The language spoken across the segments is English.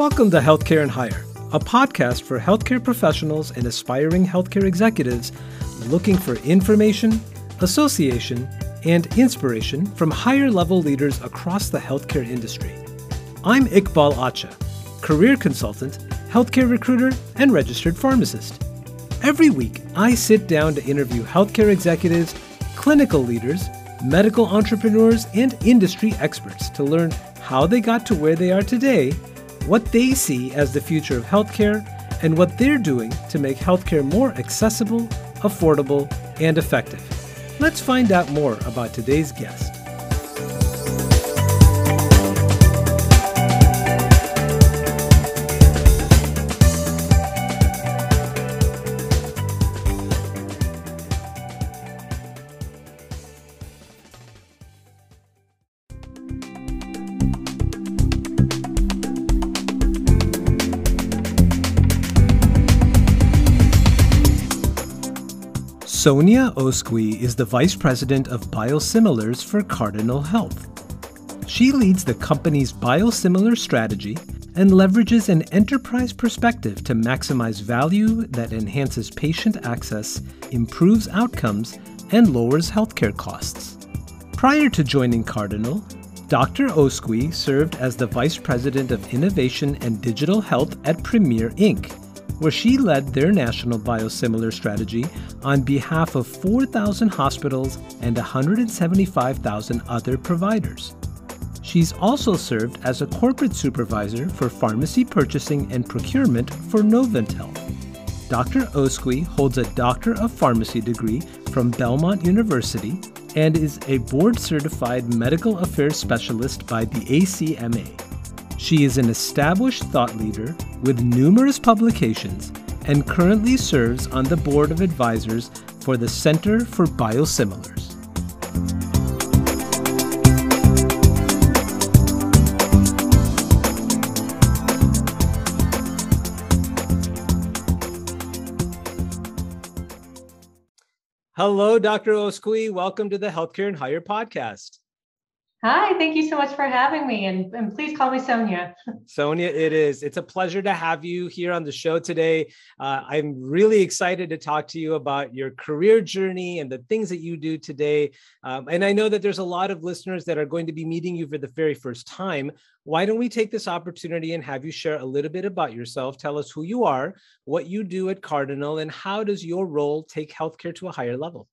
Welcome to Healthcare and Hire, a podcast for healthcare professionals and aspiring healthcare executives looking for information, association, and inspiration from higher level leaders across the healthcare industry. I'm Iqbal Acha, career consultant, healthcare recruiter, and registered pharmacist. Every week, I sit down to interview healthcare executives, clinical leaders, medical entrepreneurs, and industry experts to learn how they got to where they are today what they see as the future of healthcare, and what they're doing to make healthcare more accessible, affordable, and effective. Let's find out more about today's guest. Sonia Oskouei is the Vice President of Biosimilars for Cardinal Health. She leads the company's biosimilar strategy and leverages an enterprise perspective to maximize value that enhances patient access, improves outcomes, and lowers healthcare costs. Prior to joining Cardinal, Dr. Oskouei served as the Vice President of Innovation and Digital Health at Premier Inc where she led their national biosimilar strategy on behalf of 4,000 hospitals and 175,000 other providers. She's also served as a corporate supervisor for pharmacy purchasing and procurement for Novant Health. Dr. Oskouei holds a Doctor of Pharmacy degree from Belmont University and is a board certified medical affairs specialist by the ACMA. She is an established thought leader with numerous publications and currently serves on the board of advisors for the Center for Biosimilars. Hello, Dr. Oskouei. Welcome to the Healthcare and Hire podcast. Hi, thank you so much for having me. And, and please call me Sonia. Sonia, it is. It's a pleasure to have you here on the show today. Uh, I'm really excited to talk to you about your career journey and the things that you do today. Um, and I know that there's a lot of listeners that are going to be meeting you for the very first time. Why don't we take this opportunity and have you share a little bit about yourself? Tell us who you are, what you do at Cardinal, and how does your role take healthcare to a higher level?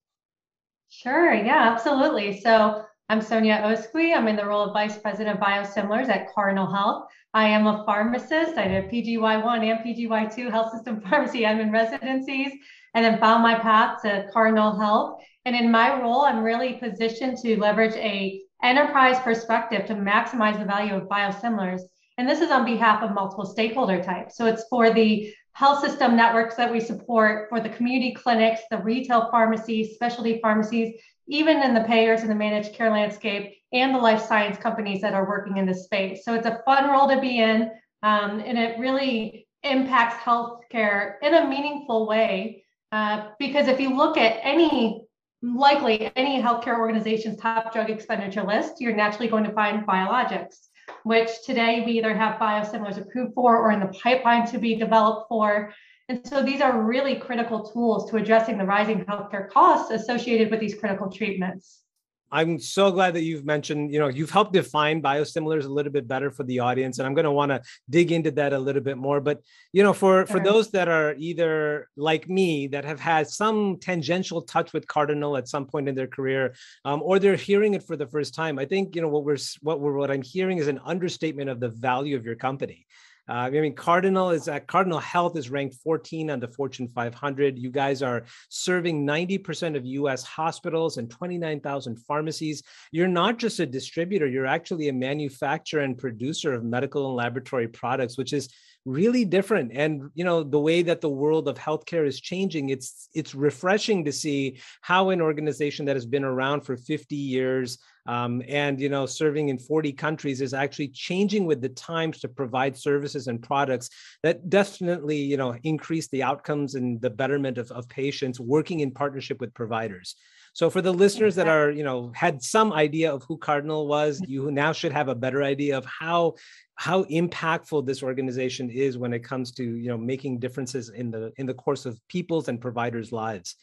Sure. Yeah, absolutely. So, I'm Sonia Oskouei. I'm in the role of Vice President of Biosimilars at Cardinal Health. I am a pharmacist. I did PGY1 and PGY2 health system pharmacy admin residencies, and then found my path to Cardinal Health. And in my role, I'm really positioned to leverage a enterprise perspective to maximize the value of biosimilars. And this is on behalf of multiple stakeholder types. So it's for the health system networks that we support, for the community clinics, the retail pharmacies, specialty pharmacies, even in the payers in the managed care landscape and the life science companies that are working in this space. So it's a fun role to be in, um, and it really impacts healthcare in a meaningful way. Uh, because if you look at any, likely any healthcare organization's top drug expenditure list, you're naturally going to find biologics, which today we either have biosimilars approved for or in the pipeline to be developed for. And so these are really critical tools to addressing the rising healthcare costs associated with these critical treatments. I'm so glad that you've mentioned, you know, you've helped define biosimilars a little bit better for the audience. And I'm going to want to dig into that a little bit more. But, you know, for, sure. for those that are either like me that have had some tangential touch with Cardinal at some point in their career, um, or they're hearing it for the first time, I think, you know, what we're, what we're, what I'm hearing is an understatement of the value of your company. Uh, I mean, Cardinal is at Cardinal Health is ranked 14 on the Fortune 500. You guys are serving 90% of US hospitals and 29,000 pharmacies. You're not just a distributor, you're actually a manufacturer and producer of medical and laboratory products, which is really different. And you know the way that the world of healthcare is changing it's it's refreshing to see how an organization that has been around for 50 years um, and you know serving in 40 countries is actually changing with the times to provide services and products that definitely you know increase the outcomes and the betterment of, of patients working in partnership with providers so for the listeners that are, you know, had some idea of who Cardinal was, mm-hmm. you now should have a better idea of how how impactful this organization is when it comes to, you know, making differences in the in the course of people's and providers' lives.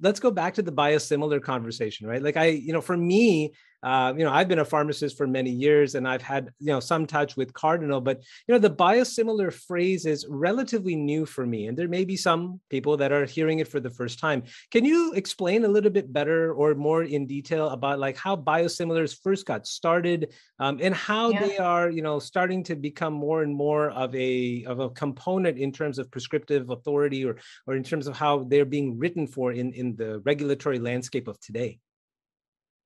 Let's go back to the biosimilar conversation, right? Like I, you know, for me, uh, you know, I've been a pharmacist for many years and I've had, you know, some touch with Cardinal, but, you know, the biosimilar phrase is relatively new for me. And there may be some people that are hearing it for the first time. Can you explain a little bit better or more in detail about like how biosimilars first got started um, and how yeah. they are, you know, starting to become more and more of a, of a component in terms of prescriptive authority or, or in terms of how they're being written for in, in the regulatory landscape of today?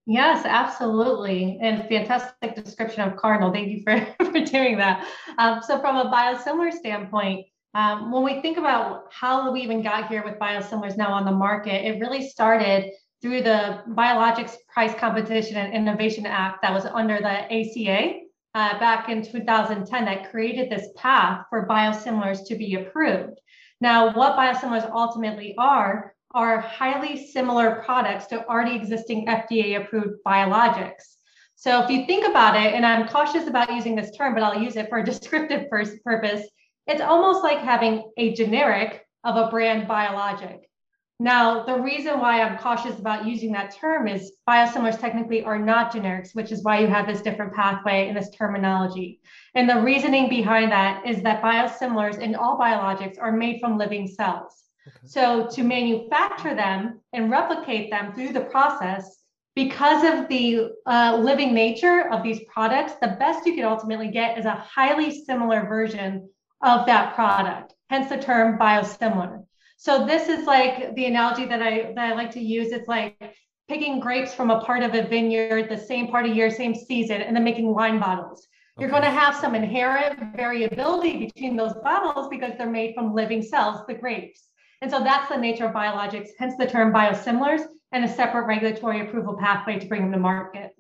Yes, absolutely. And fantastic description of Cardinal. Thank you for, for doing that. Um, so, from a biosimilar standpoint, um, when we think about how we even got here with biosimilars now on the market, it really started through the Biologics Price Competition and Innovation Act that was under the ACA uh, back in 2010 that created this path for biosimilars to be approved. Now, what biosimilars ultimately are are highly similar products to already existing FDA approved biologics. So if you think about it, and I'm cautious about using this term, but I'll use it for a descriptive purpose, it's almost like having a generic of a brand biologic. Now, the reason why I'm cautious about using that term is biosimilars technically are not generics, which is why you have this different pathway and this terminology. And the reasoning behind that is that biosimilars in all biologics are made from living cells. So to manufacture them and replicate them through the process, because of the uh, living nature of these products, the best you can ultimately get is a highly similar version of that product, hence the term biosimilar. So this is like the analogy that I that I like to use. It's like picking grapes from a part of a vineyard, the same part of year, same season, and then making wine bottles. You're going to have some inherent variability between those bottles because they're made from living cells, the grapes. And so that's the nature of biologics, hence the term biosimilars and a separate regulatory approval pathway to bring them to market.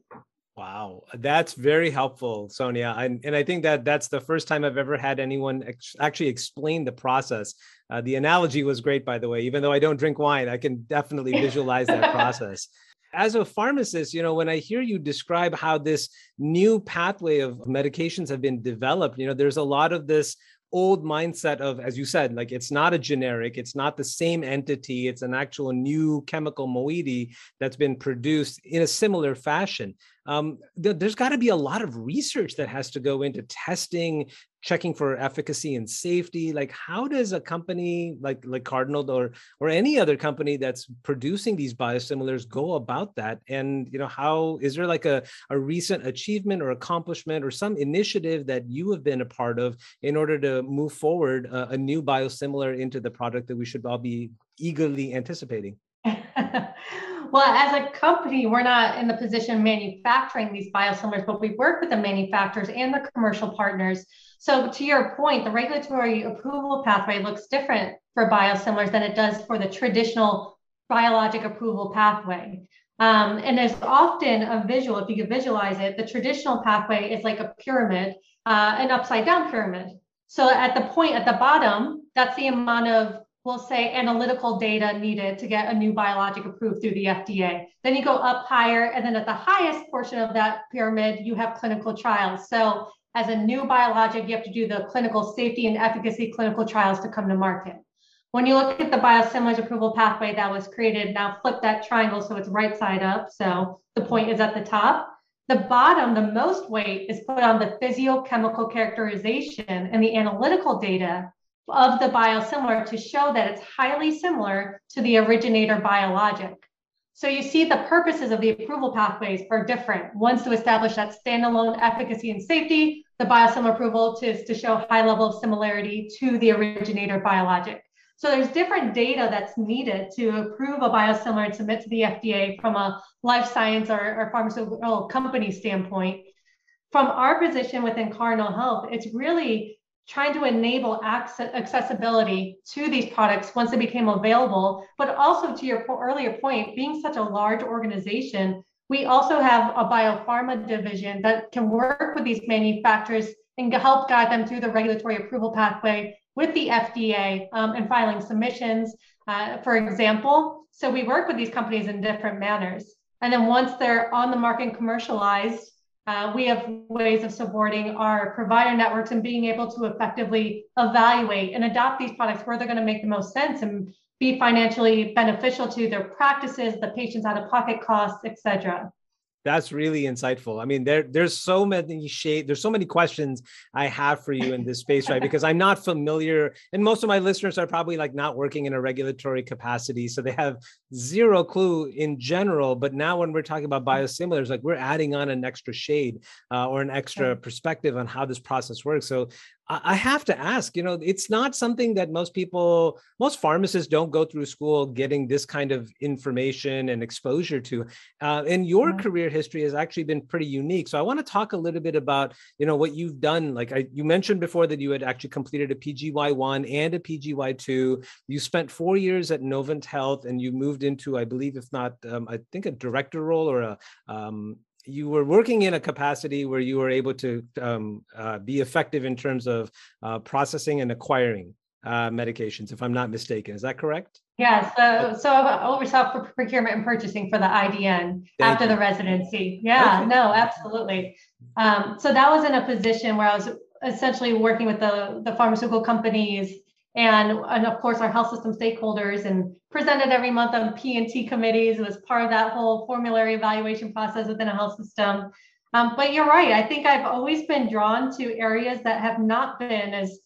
Wow, that's very helpful, Sonia. And, and I think that that's the first time I've ever had anyone ex- actually explain the process. Uh, the analogy was great, by the way. Even though I don't drink wine, I can definitely visualize that process. As a pharmacist, you know, when I hear you describe how this new pathway of medications have been developed, you know, there's a lot of this old mindset of as you said like it's not a generic it's not the same entity it's an actual new chemical moiety that's been produced in a similar fashion um, th- there's got to be a lot of research that has to go into testing checking for efficacy and safety. Like how does a company like like cardinal or or any other company that's producing these biosimilars go about that? And you know how is there like a, a recent achievement or accomplishment or some initiative that you have been a part of in order to move forward a, a new biosimilar into the product that we should all be eagerly anticipating well, as a company, we're not in the position manufacturing these biosimilars, but we work with the manufacturers and the commercial partners. So, to your point, the regulatory approval pathway looks different for biosimilars than it does for the traditional biologic approval pathway. Um, and there's often a visual, if you could visualize it, the traditional pathway is like a pyramid, uh, an upside down pyramid. So, at the point at the bottom, that's the amount of we'll say analytical data needed to get a new biologic approved through the FDA. Then you go up higher, and then at the highest portion of that pyramid, you have clinical trials. So as a new biologic, you have to do the clinical safety and efficacy clinical trials to come to market. When you look at the biosimilars approval pathway that was created, now flip that triangle so it's right side up. So the point is at the top. The bottom, the most weight is put on the physiochemical characterization and the analytical data of the biosimilar to show that it's highly similar to the originator biologic. So you see the purposes of the approval pathways are different. One's to establish that standalone efficacy and safety, the biosimilar approval to, to show high level of similarity to the originator biologic. So there's different data that's needed to approve a biosimilar and submit to the FDA from a life science or, or pharmaceutical company standpoint. From our position within Cardinal Health, it's really trying to enable access, accessibility to these products once they became available, but also to your earlier point, being such a large organization, we also have a biopharma division that can work with these manufacturers and help guide them through the regulatory approval pathway with the FDA um, and filing submissions, uh, for example. So we work with these companies in different manners. And then once they're on the market and commercialized, uh, we have ways of supporting our provider networks and being able to effectively evaluate and adopt these products where they're going to make the most sense and be financially beneficial to their practices, the patient's out-of-pocket costs, et cetera. That's really insightful. I mean, there there's so many shade, there's so many questions I have for you in this space, right? Because I'm not familiar, and most of my listeners are probably like not working in a regulatory capacity, so they have zero clue in general. But now, when we're talking about biosimilars, like we're adding on an extra shade uh, or an extra perspective on how this process works. So I have to ask, you know, it's not something that most people, most pharmacists don't go through school getting this kind of information and exposure to. Uh, and your yeah. career history has actually been pretty unique. So I want to talk a little bit about, you know, what you've done. Like I, you mentioned before that you had actually completed a PGY1 and a PGY2. You spent four years at Novant Health and you moved into, I believe, if not, um, I think a director role or a, um, you were working in a capacity where you were able to um, uh, be effective in terms of uh, processing and acquiring uh, medications, if I'm not mistaken. Is that correct? Yeah, so so I oversaw for procurement and purchasing for the IDN Thank after you. the residency. Yeah, okay. no, absolutely. Um, so that was in a position where I was essentially working with the the pharmaceutical companies and, and of course our health system stakeholders and presented every month on P&T committees. It was part of that whole formulary evaluation process within a health system. Um, but you're right. I think I've always been drawn to areas that have not been as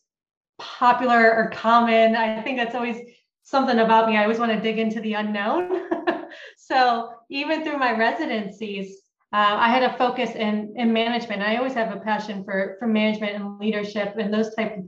popular or common. I think that's always something about me. I always want to dig into the unknown. so even through my residencies, uh, I had a focus in in management. I always have a passion for for management and leadership and those type of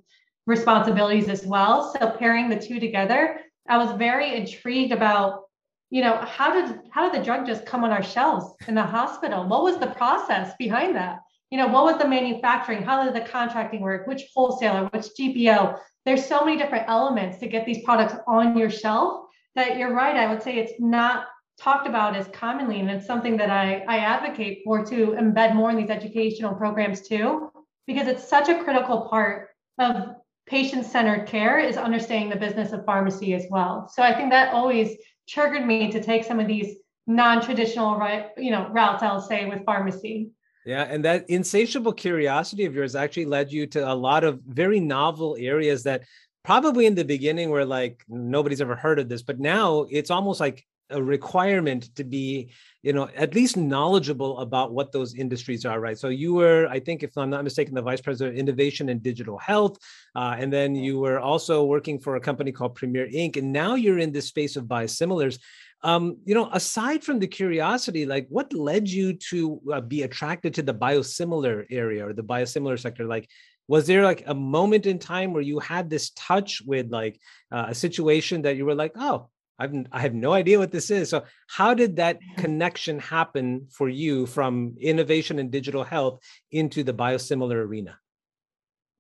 responsibilities as well. So pairing the two together, I was very intrigued about, you know, how did how did the drug just come on our shelves in the hospital? What was the process behind that? You know, what was the manufacturing? How did the contracting work? Which wholesaler? Which GPO? There's so many different elements to get these products on your shelf that you're right. I would say it's not talked about as commonly, and it's something that I, I advocate for to embed more in these educational programs too, because it's such a critical part of patient-centered care is understanding the business of pharmacy as well. So I think that always triggered me to take some of these non-traditional right, you know, routes, I'll say, with pharmacy. Yeah, and that insatiable curiosity of yours actually led you to a lot of very novel areas that probably in the beginning were like nobody's ever heard of this, but now it's almost like a requirement to be you know at least knowledgeable about what those industries are right? So you were i think if i'm not mistaken the vice president of innovation and digital health. Uh, and then you were also working for a company called premier inc. And now you're in this space of biosimilars. Um, you know aside from the curiosity like what led you to uh, be attracted to the biosimilar area or the biosimilar sector? Like was there like a moment in time where you had this touch with like uh, a situation that you were like oh I've, I have no idea what this is. So, how did that connection happen for you from innovation and digital health into the biosimilar arena?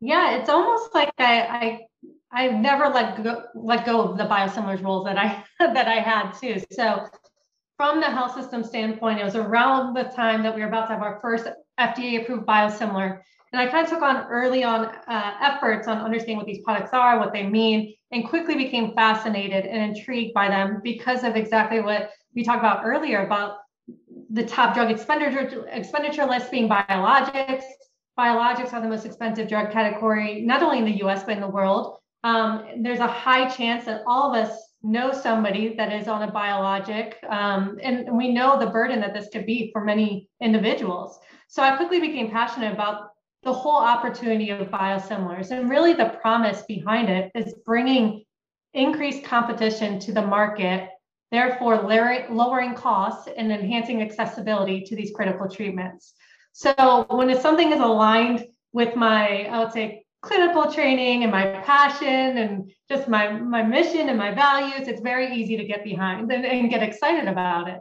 Yeah, it's almost like I, I I've never let go let go of the biosimilars roles that I that I had too. So, from the health system standpoint, it was around the time that we were about to have our first FDA approved biosimilar. And I kind of took on early on uh, efforts on understanding what these products are, what they mean, and quickly became fascinated and intrigued by them because of exactly what we talked about earlier about the top drug expenditure expenditure list being biologics. Biologics are the most expensive drug category, not only in the US, but in the world. Um, there's a high chance that all of us know somebody that is on a biologic, um, and we know the burden that this could be for many individuals. So I quickly became passionate about the whole opportunity of biosimilars. And really, the promise behind it is bringing increased competition to the market, therefore lowering costs and enhancing accessibility to these critical treatments. So, when something is aligned with my, I would say, clinical training and my passion and just my, my mission and my values, it's very easy to get behind and, and get excited about it.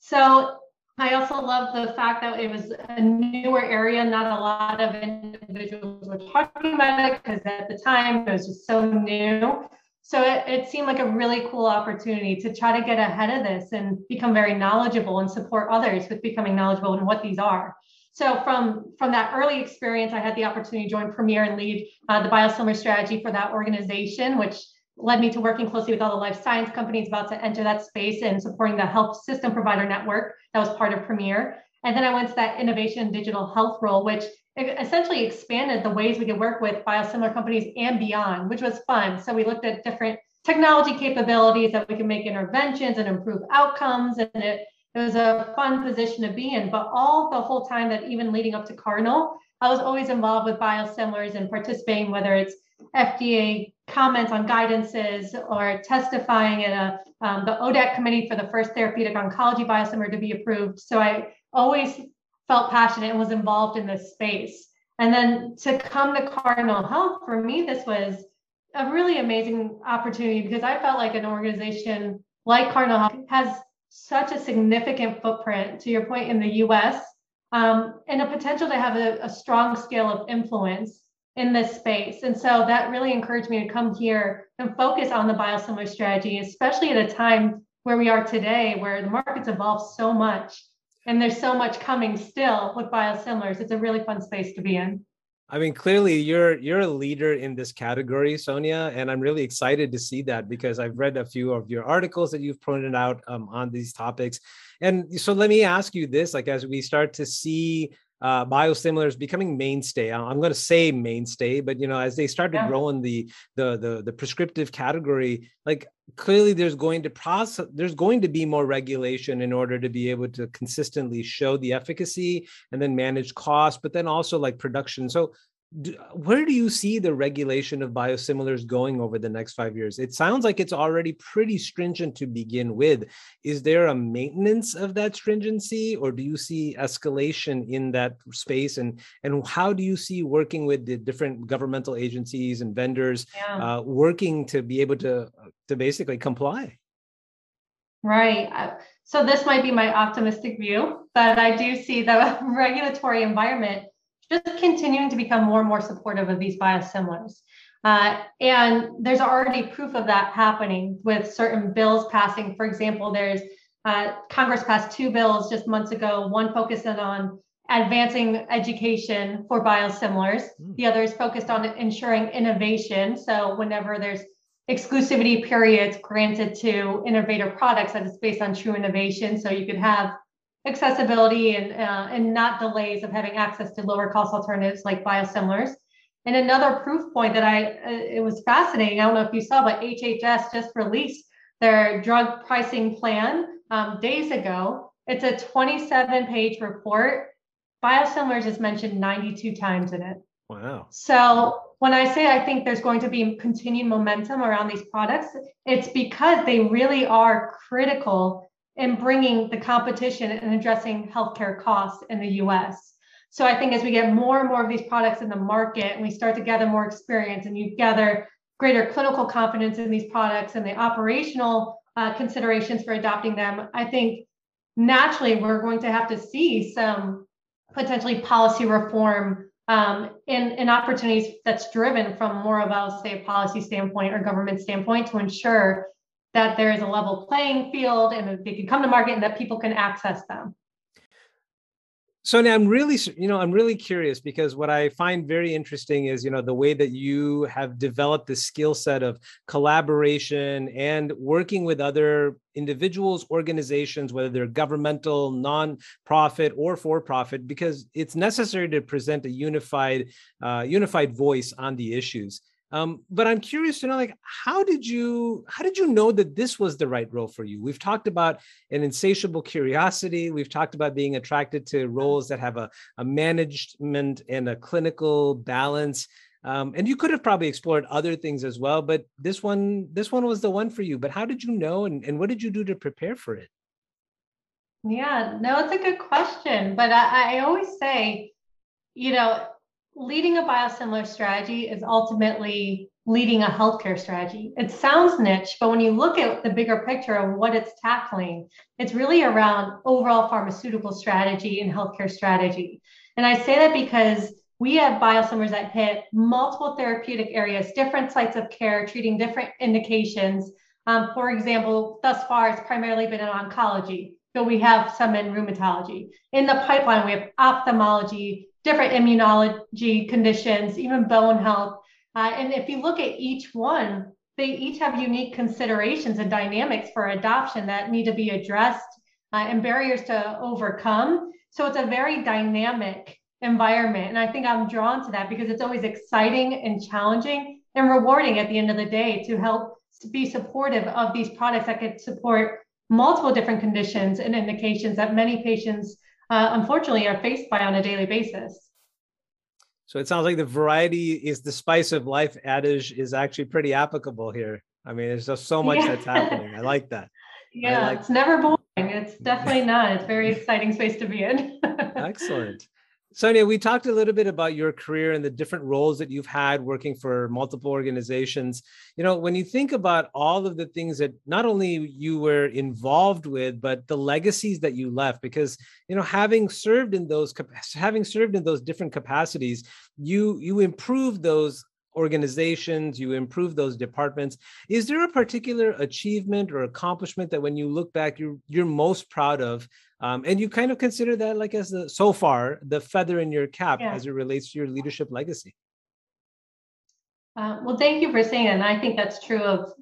So, I also love the fact that it was a newer area. Not a lot of individuals were talking about it because at the time it was just so new. So it, it seemed like a really cool opportunity to try to get ahead of this and become very knowledgeable and support others with becoming knowledgeable in what these are. So from, from that early experience, I had the opportunity to join Premier and lead uh, the biosimilar strategy for that organization, which led me to working closely with all the life science companies about to enter that space and supporting the health system provider network that was part of Premier. And then I went to that innovation digital health role, which essentially expanded the ways we could work with biosimilar companies and beyond, which was fun. So we looked at different technology capabilities that we can make interventions and improve outcomes. And it, it was a fun position to be in. But all the whole time that even leading up to Cardinal, I was always involved with biosimilars and participating, whether it's FDA comments on guidances or testifying at a, um, the ODAC committee for the first therapeutic oncology biosimilar to be approved. So I always felt passionate and was involved in this space. And then to come to Cardinal Health, for me, this was a really amazing opportunity because I felt like an organization like Cardinal Health has such a significant footprint, to your point, in the US, um, and a potential to have a, a strong scale of influence in this space. And so that really encouraged me to come here and focus on the biosimilar strategy, especially at a time where we are today, where the market's evolved so much and there's so much coming still with biosimilars. It's a really fun space to be in. I mean, clearly you're you're a leader in this category, Sonia, and I'm really excited to see that because I've read a few of your articles that you've pointed out um, on these topics. And so let me ask you this: like as we start to see uh, biosimilars becoming mainstay. I'm going to say mainstay, but you know, as they start to yeah. grow in the, the the the prescriptive category, like clearly there's going to process there's going to be more regulation in order to be able to consistently show the efficacy and then manage cost, but then also like production. So do, where do you see the regulation of biosimilars going over the next five years? It sounds like it's already pretty stringent to begin with. Is there a maintenance of that stringency, or do you see escalation in that space? And and how do you see working with the different governmental agencies and vendors yeah. uh, working to be able to to basically comply? Right. Uh, so this might be my optimistic view, but I do see the regulatory environment just continuing to become more and more supportive of these biosimilars. Uh, and there's already proof of that happening with certain bills passing. For example, there's uh, Congress passed two bills just months ago, one focusing on advancing education for biosimilars. Mm. The other is focused on ensuring innovation. So whenever there's exclusivity periods granted to innovator products that is based on true innovation. So you could have accessibility and, uh, and not delays of having access to lower cost alternatives like biosimilars. And another proof point that I, uh, it was fascinating. I don't know if you saw, but HHS just released their drug pricing plan um, days ago. It's a 27 page report. Biosimilars is mentioned 92 times in it. Wow. So when I say I think there's going to be continued momentum around these products, it's because they really are critical in bringing the competition and addressing healthcare costs in the US. So I think as we get more and more of these products in the market and we start to gather more experience and you gather greater clinical confidence in these products and the operational uh, considerations for adopting them, I think naturally we're going to have to see some potentially policy reform um, in, in opportunities that's driven from more of, I'll say, a policy standpoint or government standpoint to ensure that there is a level playing field and that they can come to market and that people can access them. Sonia, I'm really, you know, I'm really curious because what I find very interesting is, you know, the way that you have developed the skill set of collaboration and working with other individuals, organizations, whether they're governmental, non-profit, or for-profit, because it's necessary to present a unified, uh, unified voice on the issues. Um, but I'm curious to know, like, how did you how did you know that this was the right role for you? We've talked about an insatiable curiosity. We've talked about being attracted to roles that have a, a management and a clinical balance. Um, and you could have probably explored other things as well, but this one this one was the one for you. But how did you know, and, and what did you do to prepare for it? Yeah, no, it's a good question. But I, I always say, you know, leading a biosimilar strategy is ultimately leading a healthcare strategy. It sounds niche, but when you look at the bigger picture of what it's tackling, it's really around overall pharmaceutical strategy and healthcare strategy. And I say that because we have biosimilars that hit multiple therapeutic areas, different sites of care, treating different indications. Um, for example, thus far, it's primarily been in oncology, but we have some in rheumatology. In the pipeline, we have ophthalmology, different immunology conditions, even bone health. Uh, and if you look at each one, they each have unique considerations and dynamics for adoption that need to be addressed uh, and barriers to overcome. So it's a very dynamic environment. And I think I'm drawn to that because it's always exciting and challenging and rewarding at the end of the day to help be supportive of these products that could support multiple different conditions and indications that many patients uh, unfortunately are faced by on a daily basis. So it sounds like the variety is the spice of life adage is actually pretty applicable here. I mean, there's just so much yeah. that's happening. I like that. Yeah, like it's never boring. It's definitely not. It's very exciting space to be in. Excellent. Sonia, we talked a little bit about your career and the different roles that you've had working for multiple organizations. You know, when you think about all of the things that not only you were involved with, but the legacies that you left, because you know, having served in those having served in those different capacities, you you improved those organizations, you improve those departments. Is there a particular achievement or accomplishment that when you look back, you're you're most proud of um, and you kind of consider that like as the so far the feather in your cap yeah. as it relates to your leadership legacy. Uh, well, thank you for saying that. And I think that's true of,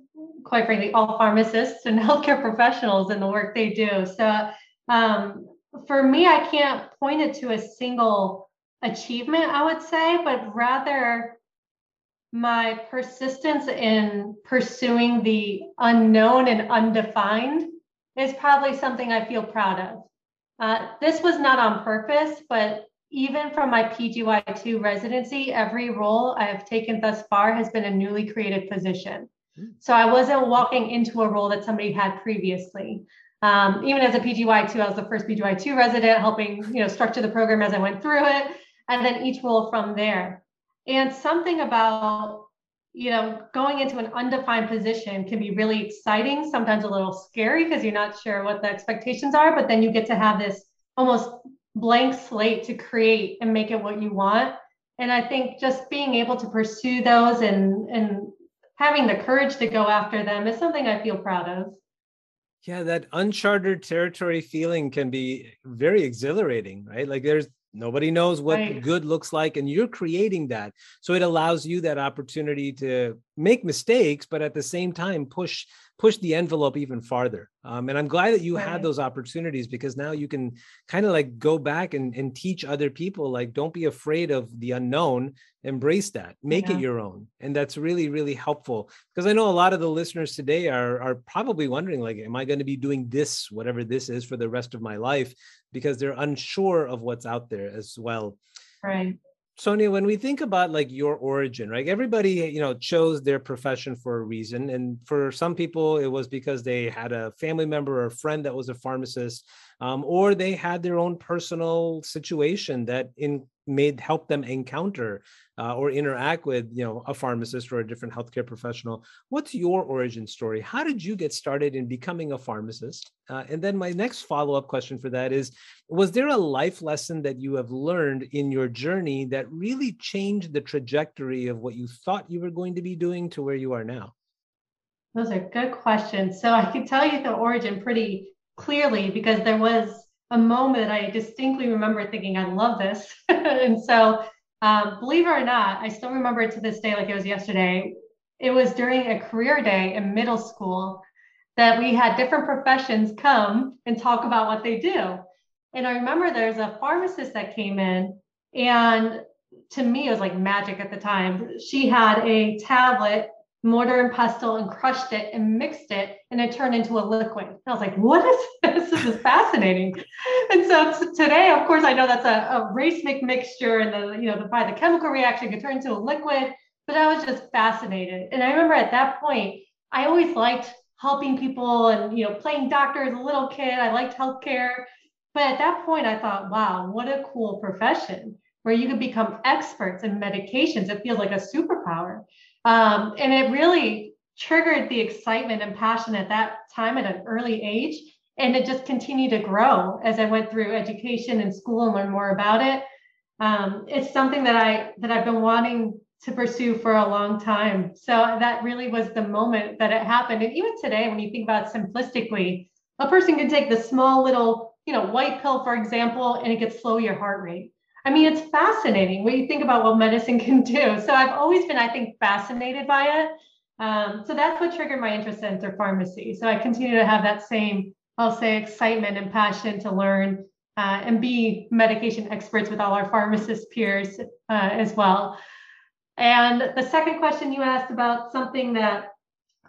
quite frankly, all pharmacists and healthcare professionals and the work they do. So um, for me, I can't point it to a single achievement, I would say, but rather my persistence in pursuing the unknown and undefined is probably something I feel proud of. Uh, this was not on purpose, but even from my PGY2 residency, every role I have taken thus far has been a newly created position. So I wasn't walking into a role that somebody had previously. Um, even as a PGY2, I was the first PGY2 resident, helping you know structure the program as I went through it, and then each role from there. And something about you know, going into an undefined position can be really exciting, sometimes a little scary because you're not sure what the expectations are, but then you get to have this almost blank slate to create and make it what you want. And I think just being able to pursue those and and having the courage to go after them is something I feel proud of. Yeah, that uncharted territory feeling can be very exhilarating, right? Like there's Nobody knows what right. good looks like, and you're creating that. So it allows you that opportunity to make mistakes, but at the same time push push the envelope even farther. Um, and I'm glad that you right. had those opportunities because now you can kind of like go back and, and teach other people like don't be afraid of the unknown, embrace that, make yeah. it your own. And that's really, really helpful. Because I know a lot of the listeners today are are probably wondering, like, am I going to be doing this, whatever this is, for the rest of my life? Because they're unsure of what's out there as well. Right. Sonia, when we think about like your origin, right? Everybody, you know, chose their profession for a reason. And for some people, it was because they had a family member or a friend that was a pharmacist, um, or they had their own personal situation that in made help them encounter uh, or interact with you know a pharmacist or a different healthcare professional. What's your origin story? How did you get started in becoming a pharmacist? Uh, and then my next follow-up question for that is was there a life lesson that you have learned in your journey that really changed the trajectory of what you thought you were going to be doing to where you are now? Those are good questions. So i can tell you the origin pretty clearly because there was a moment I distinctly remember thinking, I love this. and so, um, believe it or not, I still remember it to this day like it was yesterday. It was during a career day in middle school that we had different professions come and talk about what they do. And I remember there's a pharmacist that came in, and to me, it was like magic at the time. She had a tablet mortar and pestle and crushed it and mixed it and it turned into a liquid. And I was like, what is this? This is fascinating. and so today, of course, I know that's a, a racemic mixture and the, you know, the, by the chemical reaction could turn into a liquid, but I was just fascinated. And I remember at that point, I always liked helping people and, you know, playing doctor as a little kid. I liked healthcare. But at that point, I thought, wow, what a cool profession where you could become experts in medications. It feels like a superpower. Um, and it really triggered the excitement and passion at that time at an early age. And it just continued to grow as I went through education and school and learned more about it. um, it's something that I that I've been wanting to pursue for a long time. So that really was the moment that it happened. And even today, when you think about simplistically, a person can take the small little, you know, white pill, for example, and it could slow your heart rate. I mean, it's fascinating when you think about what medicine can do. So I've always been, I think, fascinated by it. Um, so that's what triggered my interest in pharmacy. So I continue to have that same, I'll say, excitement and passion to learn uh, and be medication experts with all our pharmacist peers uh, as well. And the second question you asked about something that,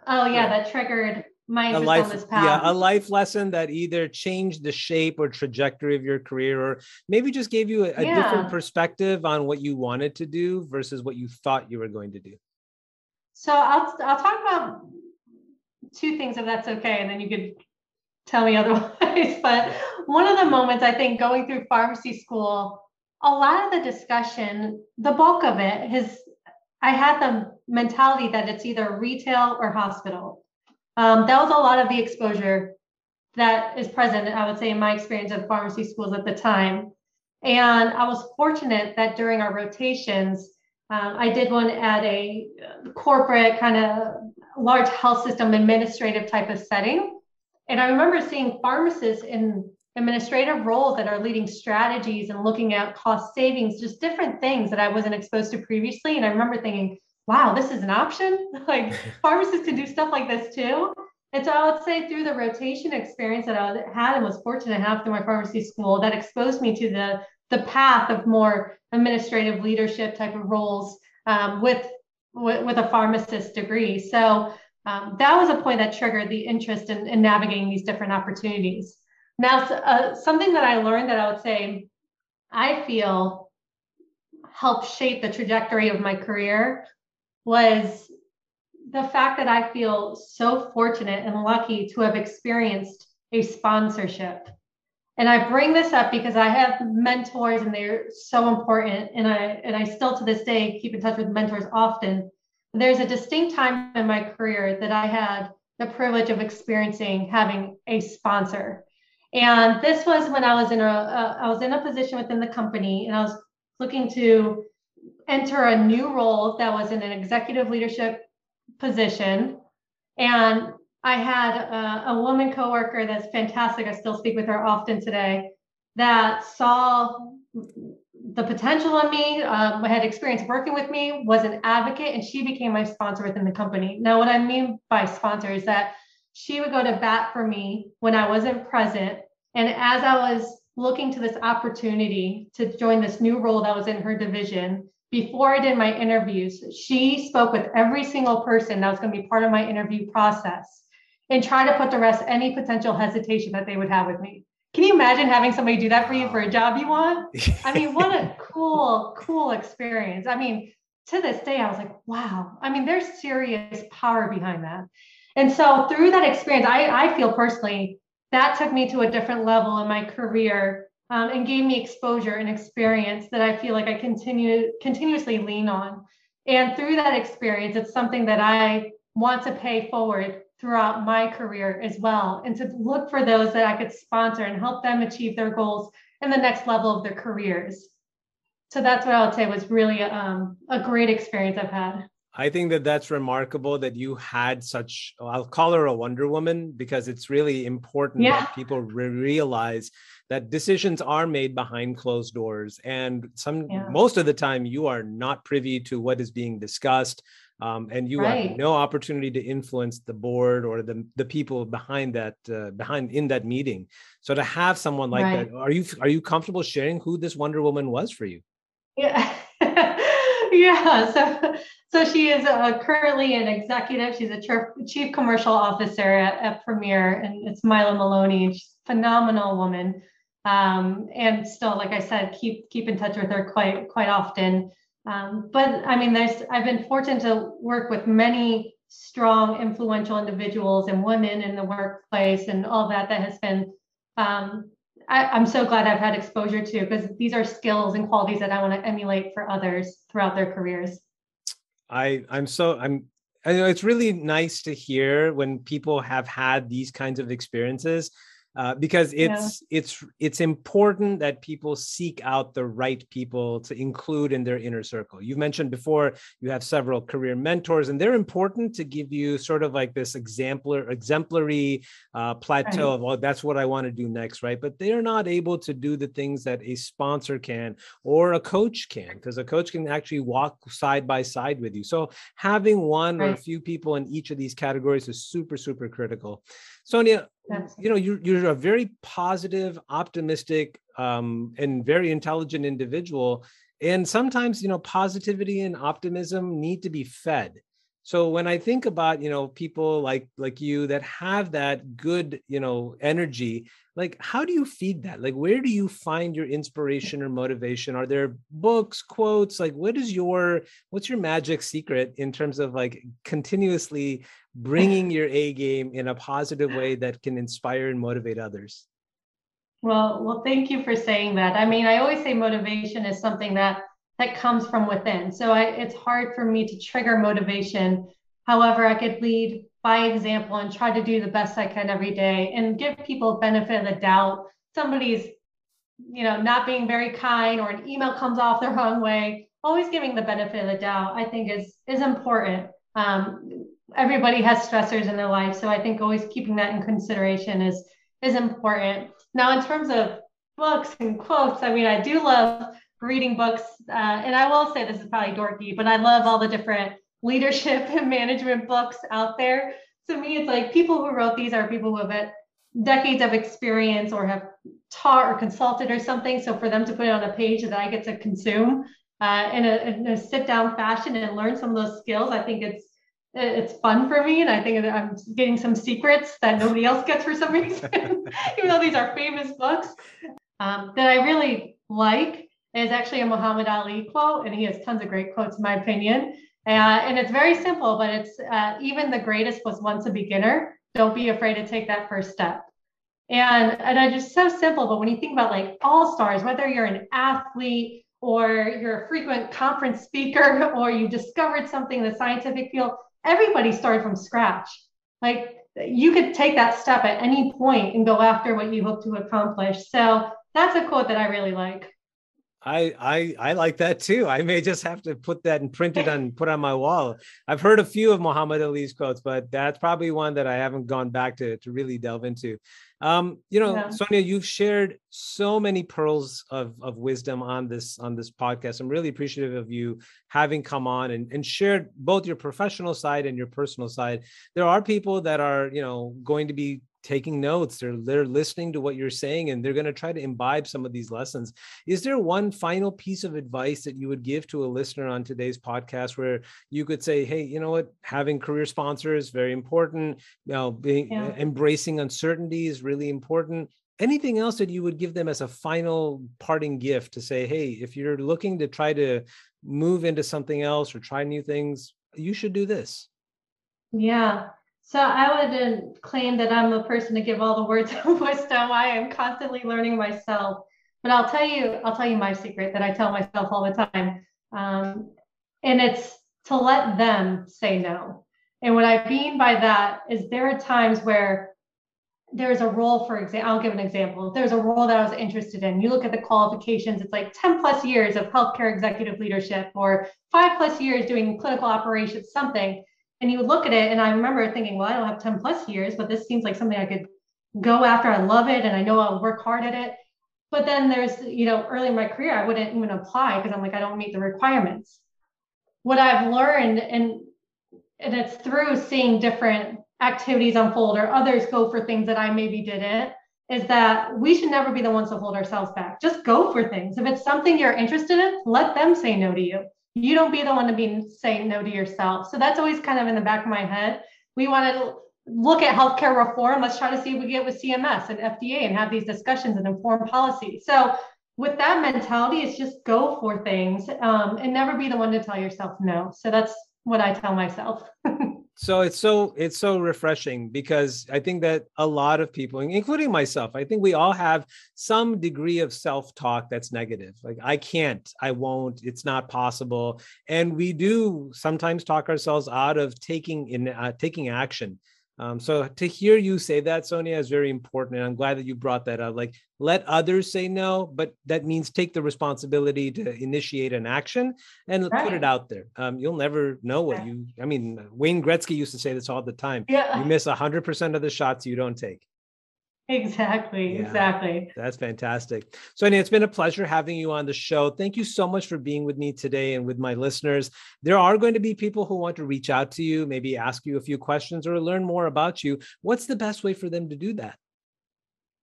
oh yeah, that triggered my a life, path. Yeah, a life lesson that either changed the shape or trajectory of your career, or maybe just gave you a, a yeah. different perspective on what you wanted to do versus what you thought you were going to do. So I'll I'll talk about two things if that's okay, and then you could tell me otherwise. but one of the moments I think going through pharmacy school, a lot of the discussion, the bulk of it has I had the mentality that it's either retail or hospital. Um, that was a lot of the exposure that is present, I would say, in my experience of pharmacy schools at the time. And I was fortunate that during our rotations, um, I did one at a corporate kind of large health system administrative type of setting. And I remember seeing pharmacists in administrative roles that are leading strategies and looking at cost savings, just different things that I wasn't exposed to previously. And I remember thinking, wow, this is an option. like pharmacists can do stuff like this too. And so I would say through the rotation experience that I had and was fortunate enough to have through my pharmacy school, that exposed me to the the path of more administrative leadership type of roles um, with, with, with a pharmacist degree. So um, that was a point that triggered the interest in, in navigating these different opportunities. Now, uh, something that I learned that I would say I feel helped shape the trajectory of my career was the fact that I feel so fortunate and lucky to have experienced a sponsorship. And I bring this up because I have mentors and they're so important. And I and I still to this day keep in touch with mentors often. There's a distinct time in my career that I had the privilege of experiencing having a sponsor. And this was when I was in a, I was in a position within the company and I was looking to enter a new role that was in an executive leadership position. And I had a, a woman coworker that's fantastic. I still speak with her often today that saw the potential in me, um, had experience working with me, was an advocate, and she became my sponsor within the company. Now, what I mean by sponsor is that she would go to bat for me when I wasn't present. And as I was looking to this opportunity to join this new role that was in her division, before I did my interviews, she spoke with every single person that was going to be part of my interview process and try to put to rest any potential hesitation that they would have with me. Can you imagine having somebody do that for you for a job you want? I mean, what a cool, cool experience. I mean, to this day, I was like, wow. I mean, there's serious power behind that. And so through that experience, I, I feel personally that took me to a different level in my career um, and gave me exposure and experience that I feel like I continue continuously lean on. And through that experience, it's something that I want to pay forward throughout my career as well, and to look for those that I could sponsor and help them achieve their goals in the next level of their careers. So that's what I would say was really um, a great experience I've had. I think that that's remarkable that you had such, I'll call her a Wonder Woman because it's really important yeah. that people re- realize that decisions are made behind closed doors. And some, yeah. most of the time, you are not privy to what is being discussed. Um, and you right. have no opportunity to influence the board or the, the people behind that uh, behind in that meeting so to have someone like right. that are you are you comfortable sharing who this wonder woman was for you yeah yeah so so she is uh, currently an executive. She's a chief commercial officer at, at Premier, and it's Mila Maloney. She's a phenomenal woman, um, and still, like I said, keep keep in touch with her quite quite often. Um, but I mean, there's I've been fortunate to work with many strong, influential individuals and women in the workplace, and all that. That has been um, I, am so glad I've had exposure to because these are skills and qualities that I want to emulate for others throughout their careers. I I'm so I'm I know it's really nice to hear when people have had these kinds of experiences uh, because it's yeah. it's it's important that people seek out the right people to include in their inner circle. You've mentioned before you have several career mentors, and they're important to give you sort of like this exemplar exemplary uh, plateau right. of well, that's what I want to do next, right? But they are not able to do the things that a sponsor can or a coach can, because a coach can actually walk side by side with you. So having one right. or a few people in each of these categories is super super critical. Sonia, you know, you're, you're a very positive, optimistic, um, and very intelligent individual. And sometimes, you know, positivity and optimism need to be fed. So when I think about, you know, people like like you that have that good, you know, energy, like how do you feed that? Like where do you find your inspiration or motivation? Are there books, quotes? Like what is your what's your magic secret in terms of like continuously bringing your A game in a positive way that can inspire and motivate others? Well, well, thank you for saying that. I mean, I always say motivation is something that that comes from within. So I, it's hard for me to trigger motivation. However, I could lead by example and try to do the best I can every day and give people benefit of the doubt. Somebody's, you know, not being very kind or an email comes off the wrong way. Always giving the benefit of the doubt, I think, is is important. Um, everybody has stressors in their life. So I think always keeping that in consideration is is important. Now, in terms of books and quotes, I mean, I do love reading books, uh, and I will say this is probably dorky, but I love all the different leadership and management books out there. To me, it's like people who wrote these are people who have decades of experience or have taught or consulted or something. So for them to put it on a page that I get to consume uh, in, a, in a sit down fashion and learn some of those skills, I think it's it's fun for me and i think i'm getting some secrets that nobody else gets for some reason even though these are famous books. Um, that i really like is actually a muhammad ali quote and he has tons of great quotes in my opinion. Uh, and it's very simple but it's uh, even the greatest was once a beginner. Don't be afraid to take that first step. And and i just so simple but when you think about like all stars whether you're an athlete or you're a frequent conference speaker or you discovered something in the scientific field everybody started from scratch. Like you could take that step at any point and go after what you hope to accomplish. So that's a quote that I really like. I I I like that too. I may just have to put that and print it and put on my wall. I've heard a few of Muhammad Ali's quotes, but that's probably one that I haven't gone back to to really delve into. Um, you know, yeah. Sonia, you've shared so many pearls of, of wisdom on this on this podcast. I'm really appreciative of you having come on and, and shared both your professional side and your personal side. There are people that are, you know, going to be taking notes they're they're listening to what you're saying and they're going to try to imbibe some of these lessons. Is there one final piece of advice that you would give to a listener on today's podcast where you could say hey you know what? Having career sponsors very important. You know being yeah. embracing uncertainty is really important. Anything else that you would give them as a final parting gift to say hey if you're looking to try to move into something else or try new things you should do this. Yeah so I wouldn't claim that I'm a person to give all the words of wisdom. I am constantly learning myself. But I'll tell you, I'll tell you my secret that I tell myself all the time. Um, and it's to let them say no. And what I mean by that is there are times where there's a role, for example, I'll give an example. There's a role that I was interested in. You look at the qualifications, it's like 10 plus years of healthcare executive leadership or five plus years doing clinical operations, something and you would look at it and i remember thinking well i don't have 10 plus years but this seems like something i could go after. I love it and i know i'll work hard at it. But then there's you know early in my career i wouldn't even apply because i'm like i don't meet the requirements. What i've learned and and it's through seeing different activities unfold or others go for things that i maybe didn't is that we should never be the ones to hold ourselves back. Just go for things. If it's something you're interested in let them say no to you you don't be the one to be saying no to yourself. So that's always kind of in the back of my head. We want to look at healthcare reform. Let's try to see if we get with CMS and FDA and have these discussions and inform policy. So with that mentality, it's just go for things um, and never be the one to tell yourself no. So that's what I tell myself. so it's so it's so refreshing because i think that a lot of people including myself i think we all have some degree of self-talk that's negative. Like i can't i won't it's not possible. And we do sometimes talk ourselves out of taking in uh, taking action Um, so to hear you say that, Sonia, is very important. And I'm glad that you brought that up. Like, let others say no, but that means take the responsibility to initiate an action and right. put it out there. Um, you'll never know what you, I mean, Wayne Gretzky used to say this all the time. Yeah. You miss 100% of the shots you don't take. Exactly, yeah, exactly. That's fantastic. So, Annie, it's been a pleasure having you on the show. Thank you so much for being with me today and with my listeners. There are going to be people who want to reach out to you, maybe ask you a few questions or learn more about you. What's the best way for them to do that?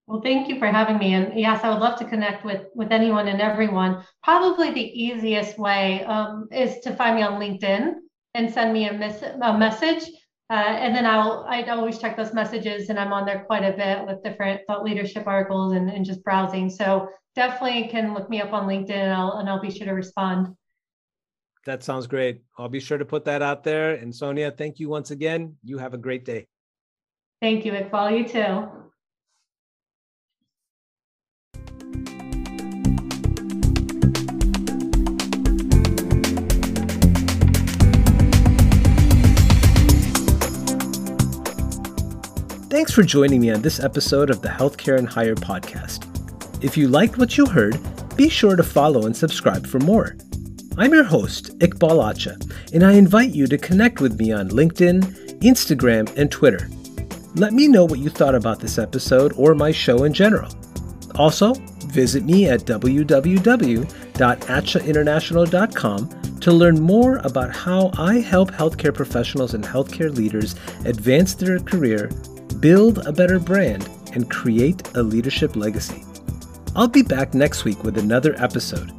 Well, thank you for having me. And yes, I would love to connect with with anyone and everyone. Probably the easiest way um, is to find me on LinkedIn and send me a, mes- a message. Uh, and then I'll I always check those messages, and I'm on there quite a bit with different thought leadership articles and, and just browsing. So definitely can look me up on LinkedIn, and I'll and I'll be sure to respond. That sounds great. I'll be sure to put that out there. And Sonia, thank you once again. You have a great day. Thank you, Iqbal. You too. Thanks for joining me on this episode of the Healthcare and Higher podcast. If you liked what you heard, be sure to follow and subscribe for more. I'm your host, Iqbal Acha, and I invite you to connect with me on LinkedIn, Instagram, and Twitter. Let me know what you thought about this episode or my show in general. Also, visit me at www.achainternational.com to learn more about how I help healthcare professionals and healthcare leaders advance their career build a better brand, and create a leadership legacy. I'll be back next week with another episode.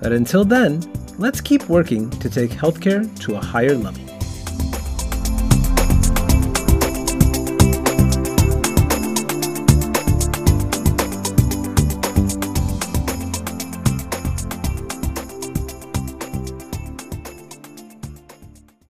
But until then, let's keep working to take healthcare to a higher level.